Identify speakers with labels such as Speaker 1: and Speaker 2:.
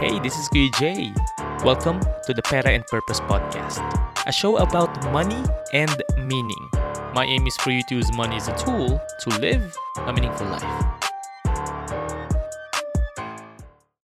Speaker 1: Hey, this is Kuya Welcome to the Pera and Purpose Podcast, a show about money and meaning. My aim is for you to use money as a tool to live a meaningful life.